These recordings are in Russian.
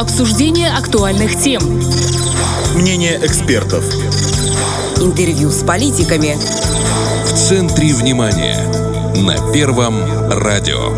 Обсуждение актуальных тем. Мнение экспертов. Интервью с политиками. В центре внимания. На Первом радио.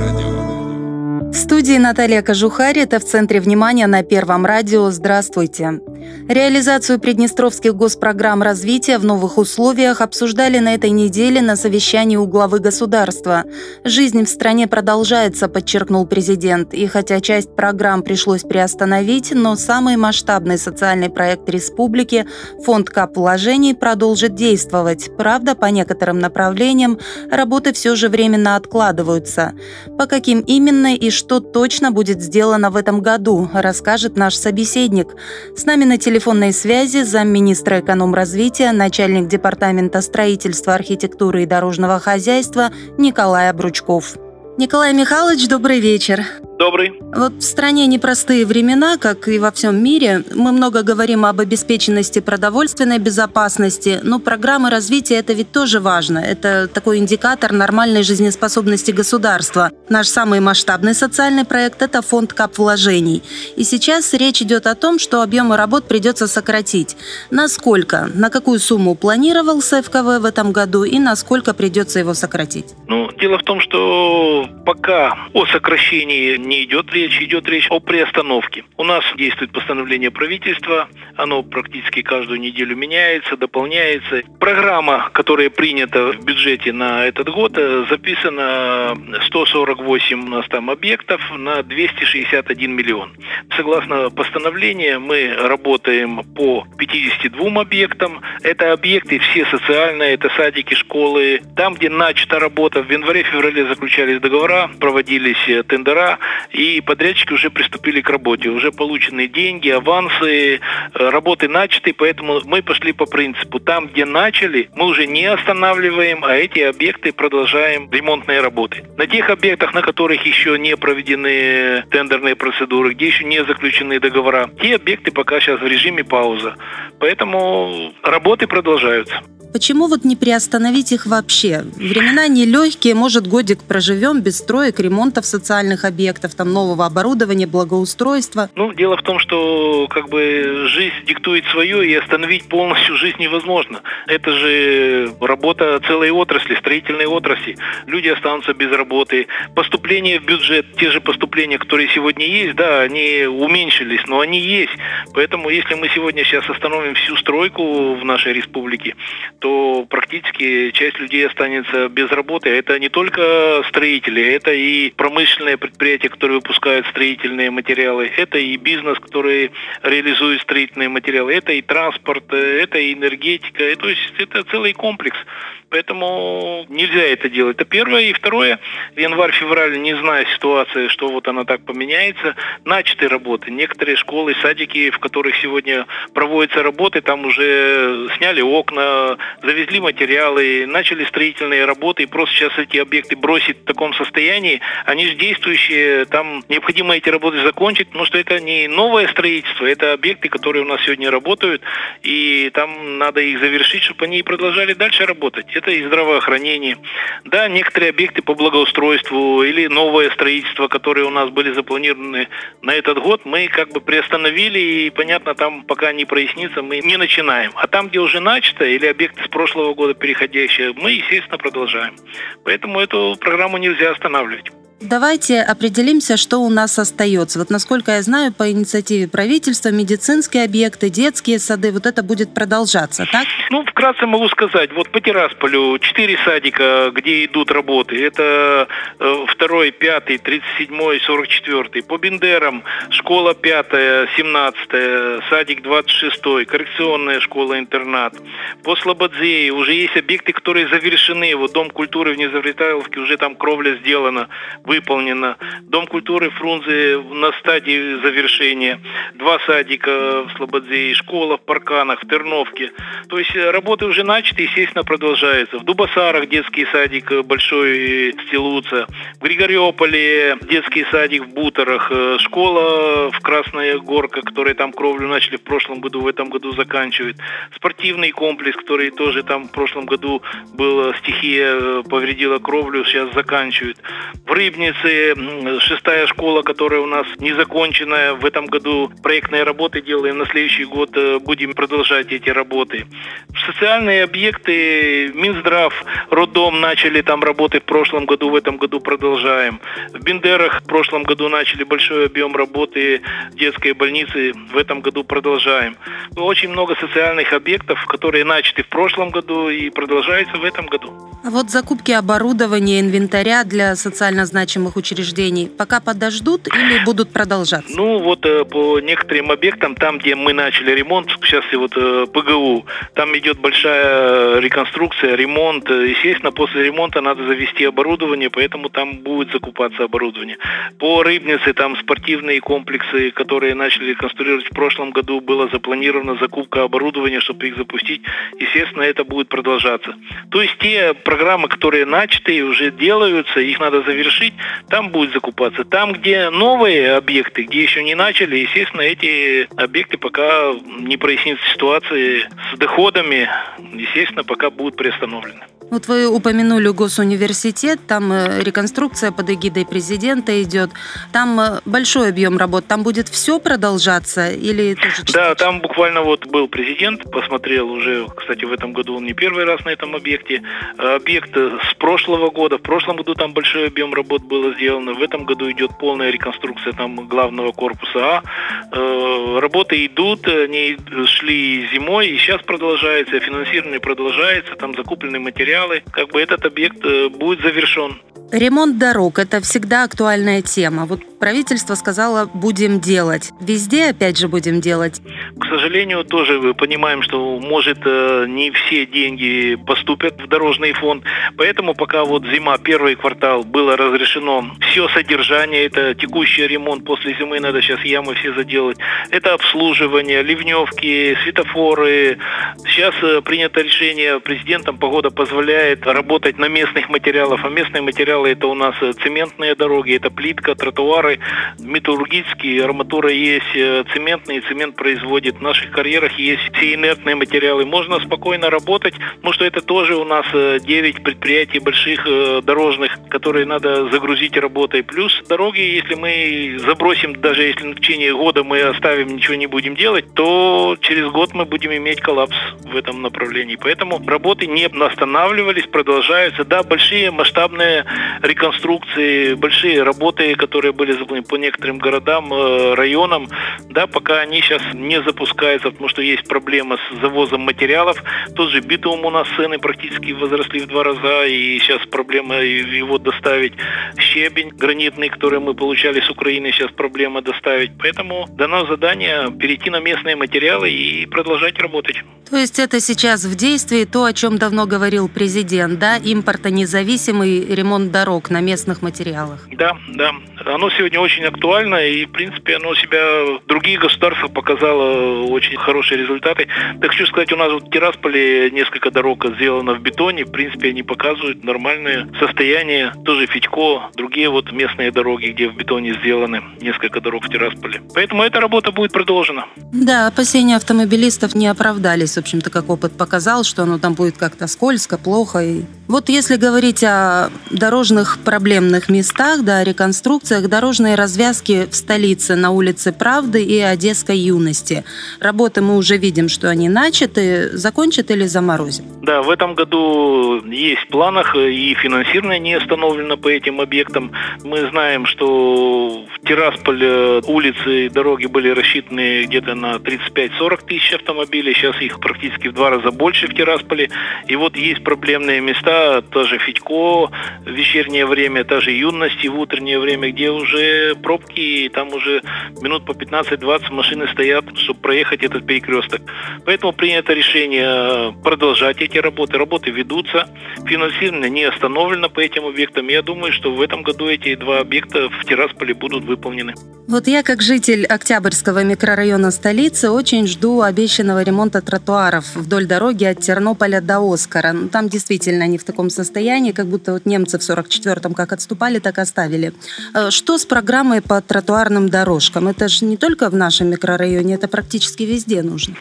В студии Наталья Кожухарь. Это в центре внимания на Первом радио. Здравствуйте. Реализацию приднестровских госпрограмм развития в новых условиях обсуждали на этой неделе на совещании у главы государства. «Жизнь в стране продолжается», подчеркнул президент. И хотя часть программ пришлось приостановить, но самый масштабный социальный проект республики «Фонд кап вложений» продолжит действовать. Правда, по некоторым направлениям работы все же временно откладываются. По каким именно и что точно будет сделано в этом году, расскажет наш собеседник. С нами на телефонной связи замминистра экономразвития, начальник департамента строительства, архитектуры и дорожного хозяйства Николай Обручков. Николай Михайлович, добрый вечер. Добрый. Вот в стране непростые времена, как и во всем мире. Мы много говорим об обеспеченности продовольственной безопасности, но программы развития это ведь тоже важно. Это такой индикатор нормальной жизнеспособности государства. Наш самый масштабный социальный проект – это фонд кап вложений. И сейчас речь идет о том, что объемы работ придется сократить. Насколько, на какую сумму планировался ФКВ в этом году и насколько придется его сократить? Ну, дело в том, что пока о сокращении не идет речь, идет речь о приостановке. У нас действует постановление правительства, оно практически каждую неделю меняется, дополняется. Программа, которая принята в бюджете на этот год, э, записана 148 у нас там объектов на 261 миллион. Согласно постановлению, мы работаем по 52 объектам. Это объекты все социальные, это садики, школы. Там, где начата работа, в январе-феврале заключались договора, проводились э, тендера, и подрядчики уже приступили к работе. Уже получены деньги, авансы, э, работы начаты, поэтому мы пошли по принципу. Там, где начали, мы уже не останавливаем, а эти объекты продолжаем ремонтные работы. На тех объектах, на которых еще не проведены тендерные процедуры, где еще не заключены договора, те объекты пока сейчас в режиме пауза. Поэтому работы продолжаются. Почему вот не приостановить их вообще? Времена нелегкие, может, годик проживем без строек, ремонтов социальных объектов, там нового оборудования, благоустройства? Ну, дело в том, что как бы жизнь диктует свое, и остановить полностью жизнь невозможно. Это же работа целой отрасли, строительной отрасли. Люди останутся без работы. Поступления в бюджет, те же поступления, которые сегодня есть, да, они уменьшились, но они есть. Поэтому если мы сегодня сейчас остановим всю стройку в нашей республике, то практически часть людей останется без работы. Это не только строители, это и промышленные предприятия, которые выпускают строительные материалы, это и бизнес, который реализует строительные материалы, это и транспорт, это и энергетика, то есть это целый комплекс. Поэтому нельзя это делать. Это первое. И второе, январь-февраль, не зная ситуации, что вот она так поменяется, начаты работы. Некоторые школы, садики, в которых сегодня проводятся работы, там уже сняли окна, завезли материалы, начали строительные работы, и просто сейчас эти объекты бросить в таком состоянии, они же действующие, там необходимо эти работы закончить, потому что это не новое строительство, это объекты, которые у нас сегодня работают, и там надо их завершить, чтобы они продолжали дальше работать это и здравоохранение. Да, некоторые объекты по благоустройству или новое строительство, которые у нас были запланированы на этот год, мы как бы приостановили, и, понятно, там пока не прояснится, мы не начинаем. А там, где уже начато, или объекты с прошлого года переходящие, мы, естественно, продолжаем. Поэтому эту программу нельзя останавливать. Давайте определимся, что у нас остается. Вот насколько я знаю, по инициативе правительства медицинские объекты, детские сады, вот это будет продолжаться, так? Ну, вкратце могу сказать. Вот по Тирасполю четыре садика, где идут работы. Это э, второй, пятый, тридцать седьмой, сорок четвертый. По Бендерам школа пятая, семнадцатая, садик двадцать шестой, коррекционная школа-интернат. По Слободзее уже есть объекты, которые завершены. Вот Дом культуры в Незавретайловке уже там кровля сделана выполнено. Дом культуры Фрунзе на стадии завершения. Два садика в Слободзе и школа в Парканах, в Терновке. То есть э, работы уже начаты, естественно, продолжаются. В Дубасарах детский садик э, большой стелуца. В Григориополе детский садик в Бутерах. Э, школа в Красная Горка, которая там кровлю начали в прошлом году, в этом году заканчивает. Спортивный комплекс, который тоже там в прошлом году был стихия, повредила кровлю, сейчас заканчивает. В Рыбне Рыбнице шестая школа, которая у нас незаконченная. В этом году проектные работы делаем. На следующий год э, будем продолжать эти работы. Социальные объекты, Минздрав, роддом начали там работы в прошлом году, в этом году продолжаем. В Бендерах в прошлом году начали большой объем работы детской больницы, в этом году продолжаем. Очень много социальных объектов, которые начаты в прошлом году и продолжаются в этом году. А вот закупки оборудования, инвентаря для социально значимых учреждений пока подождут или будут продолжаться? Ну, вот э, по некоторым объектам, там, где мы начали ремонт, сейчас и вот э, ПГУ, там идет большая реконструкция, ремонт. Естественно, после ремонта надо завести оборудование, поэтому там будет закупаться оборудование. По Рыбнице там спортивные комплексы, которые начали реконструировать в прошлом году, была запланирована закупка оборудования, чтобы их запустить. Естественно, это будет продолжаться. То есть те программы, которые начаты и уже делаются, их надо завершить, там будет закупаться. Там, где новые объекты, где еще не начали, естественно, эти объекты пока не прояснится ситуация с доходами, естественно, пока будут приостановлены. Вот вы упомянули госуниверситет, там э, реконструкция под эгидой президента идет, там э, большой объем работ, там будет все продолжаться или тоже? Да, там буквально вот был президент, посмотрел уже, кстати, в этом году он не первый раз на этом объекте. Объект с прошлого года, в прошлом году там большой объем работ было сделано, в этом году идет полная реконструкция там главного корпуса А. Э, работы идут, они шли зимой и сейчас продолжается, финансирование продолжается, там закуплены материалы, материалы, как бы этот объект э, будет завершен. Ремонт дорог – это всегда актуальная тема. Вот правительство сказало, будем делать. Везде, опять же, будем делать. К сожалению, тоже мы понимаем, что, может, э, не все деньги поступят в дорожный фонд. Поэтому пока вот зима, первый квартал, было разрешено все содержание, это текущий ремонт, после зимы надо сейчас ямы все заделать. Это обслуживание, ливневки, светофоры. Сейчас э, принято решение президентом, погода позволяет работать на местных материалах, а местные материалы это у нас э, цементные дороги, это плитка, тротуары, металлургические, арматура есть, э, цементный, цемент производит. В наших карьерах есть все инертные материалы. Можно спокойно работать, потому что это тоже у нас 9 э, предприятий больших дорожных, которые надо загрузить работой. Плюс дороги, если мы забросим, даже если в течение года мы оставим, ничего не будем делать, то через год мы будем иметь коллапс в этом направлении. Поэтому работы не останавливались, продолжаются. Да, большие масштабные реконструкции, большие работы, которые были запланированы по некоторым городам, э, районам, да, пока они сейчас не запускаются, потому что есть проблема с завозом материалов. Тот же битум у нас цены практически возросли в два раза, и сейчас проблема его доставить. Щебень гранитный, который мы получали с Украины, сейчас проблема доставить. Поэтому дано задание перейти на местные материалы и продолжать работать. То есть это сейчас в действии то, о чем давно говорил президент, да, импортонезависимый ремонт дорог на местных материалах. Да, да. Оно сегодня очень актуально, и, в принципе, оно себя в других государствах показало очень хорошие результаты. Так хочу сказать, у нас вот в Тирасполе несколько дорог сделано в бетоне. В принципе, они показывают нормальное состояние. Тоже Федько, другие вот местные дороги, где в бетоне сделаны несколько дорог в Тирасполе. Поэтому эта работа будет продолжена. Да, опасения автомобилистов не оправдались. В общем-то, как опыт показал, что оно там будет как-то скользко, плохо. И вот если говорить о дорожных проблемных местах, да, реконструкциях, дорожные развязки в столице на улице Правды и Одесской юности. Работы мы уже видим, что они начаты, закончат или заморозят? Да, в этом году есть в планах и финансирование не остановлено по этим объектам. Мы знаем, что в Тирасполе улицы и дороги были рассчитаны где-то на 35-40 тысяч автомобилей, сейчас их практически в два раза больше в Тирасполе. И вот есть проблемные места, тоже Федько в вечернее время, та же юность и в утреннее время, где уже пробки, и там уже минут по 15-20 машины стоят, чтобы проехать этот перекресток. Поэтому принято решение продолжать эти работы. Работы ведутся, финансирование не остановлено по этим объектам. Я думаю, что в этом году эти два объекта в Тирасполе будут выполнены. Вот я, как житель Октябрьского микрорайона столицы, очень жду обещанного ремонта тротуаров вдоль дороги от Тернополя до Оскара. Ну, там действительно они в таком состоянии, как будто вот немцы в 44-м как отступали, так оставили. Э, что с программой по тротуарным дорожкам? Это же не только в нашем микрорайоне, это практически везде нужно.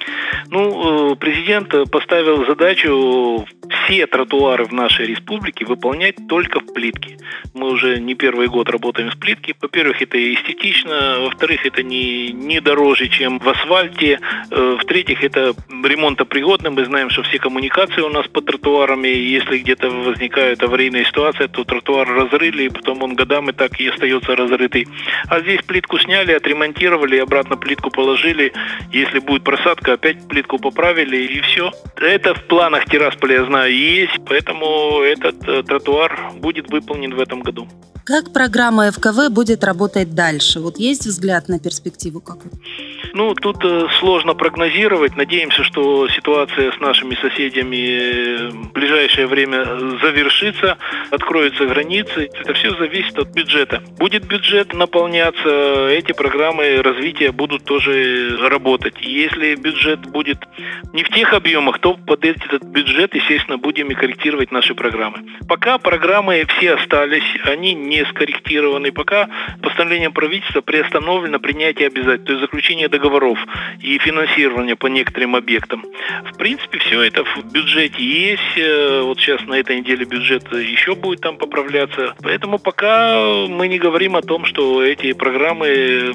Ну, э, президент поставил задачу все тротуары в нашей республике выполнять только в плитке. Мы уже не первый год работаем с плитки. Во-первых, это эстетично, во-вторых, это не, не дороже, чем в асфальте, э, в-третьих, это ремонтопригодно. Мы знаем, что все коммуникации у нас по тротуарам, и если где-то возникает аварийная ситуация, то тротуар разрыли, и потом он годами так и остается разрытый. А здесь плитку сняли, отремонтировали, обратно плитку положили. Если будет просадка, опять плитку поправили, и все. Это в планах Тирасполя, я знаю, есть, поэтому этот э, тротуар будет выполнен в этом году. Как программа ФКВ будет работать дальше? Вот есть взгляд на перспективу какую-то? Ну, тут э, сложно прогнозировать. Надеемся, что ситуация с нашими соседями в ближайшее время завершится, откроются границы. Это все зависит от бюджета. Будет бюджет наполняться, эти программы развития будут тоже работать. Если бюджет будет не в тех объемах, то под этот бюджет, естественно, будем и корректировать наши программы. Пока программы все остались, они не скорректированы. Пока постановлением правительства приостановлено принятие обязательств, то есть заключение договоров и финансирование по некоторым объектам. В принципе, все это в бюджете есть. Э, вот сейчас на этой неделе бюджет еще будет там поправляться. Поэтому пока мы не говорим о том, что эти программы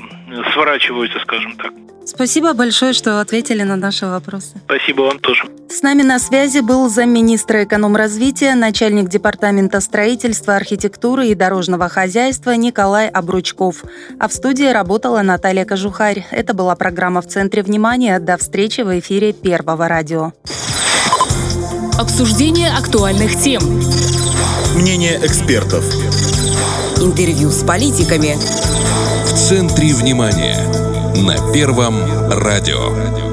сворачиваются, скажем так. Спасибо большое, что ответили на наши вопросы. Спасибо вам тоже. С нами на связи был замминистра экономразвития, начальник департамента строительства, архитектуры и дорожного хозяйства Николай Обручков. А в студии работала Наталья Кожухарь. Это была программа «В центре внимания». До встречи в эфире Первого радио. Обсуждение актуальных тем. Мнение экспертов. Интервью с политиками. В центре внимания на Первом радио.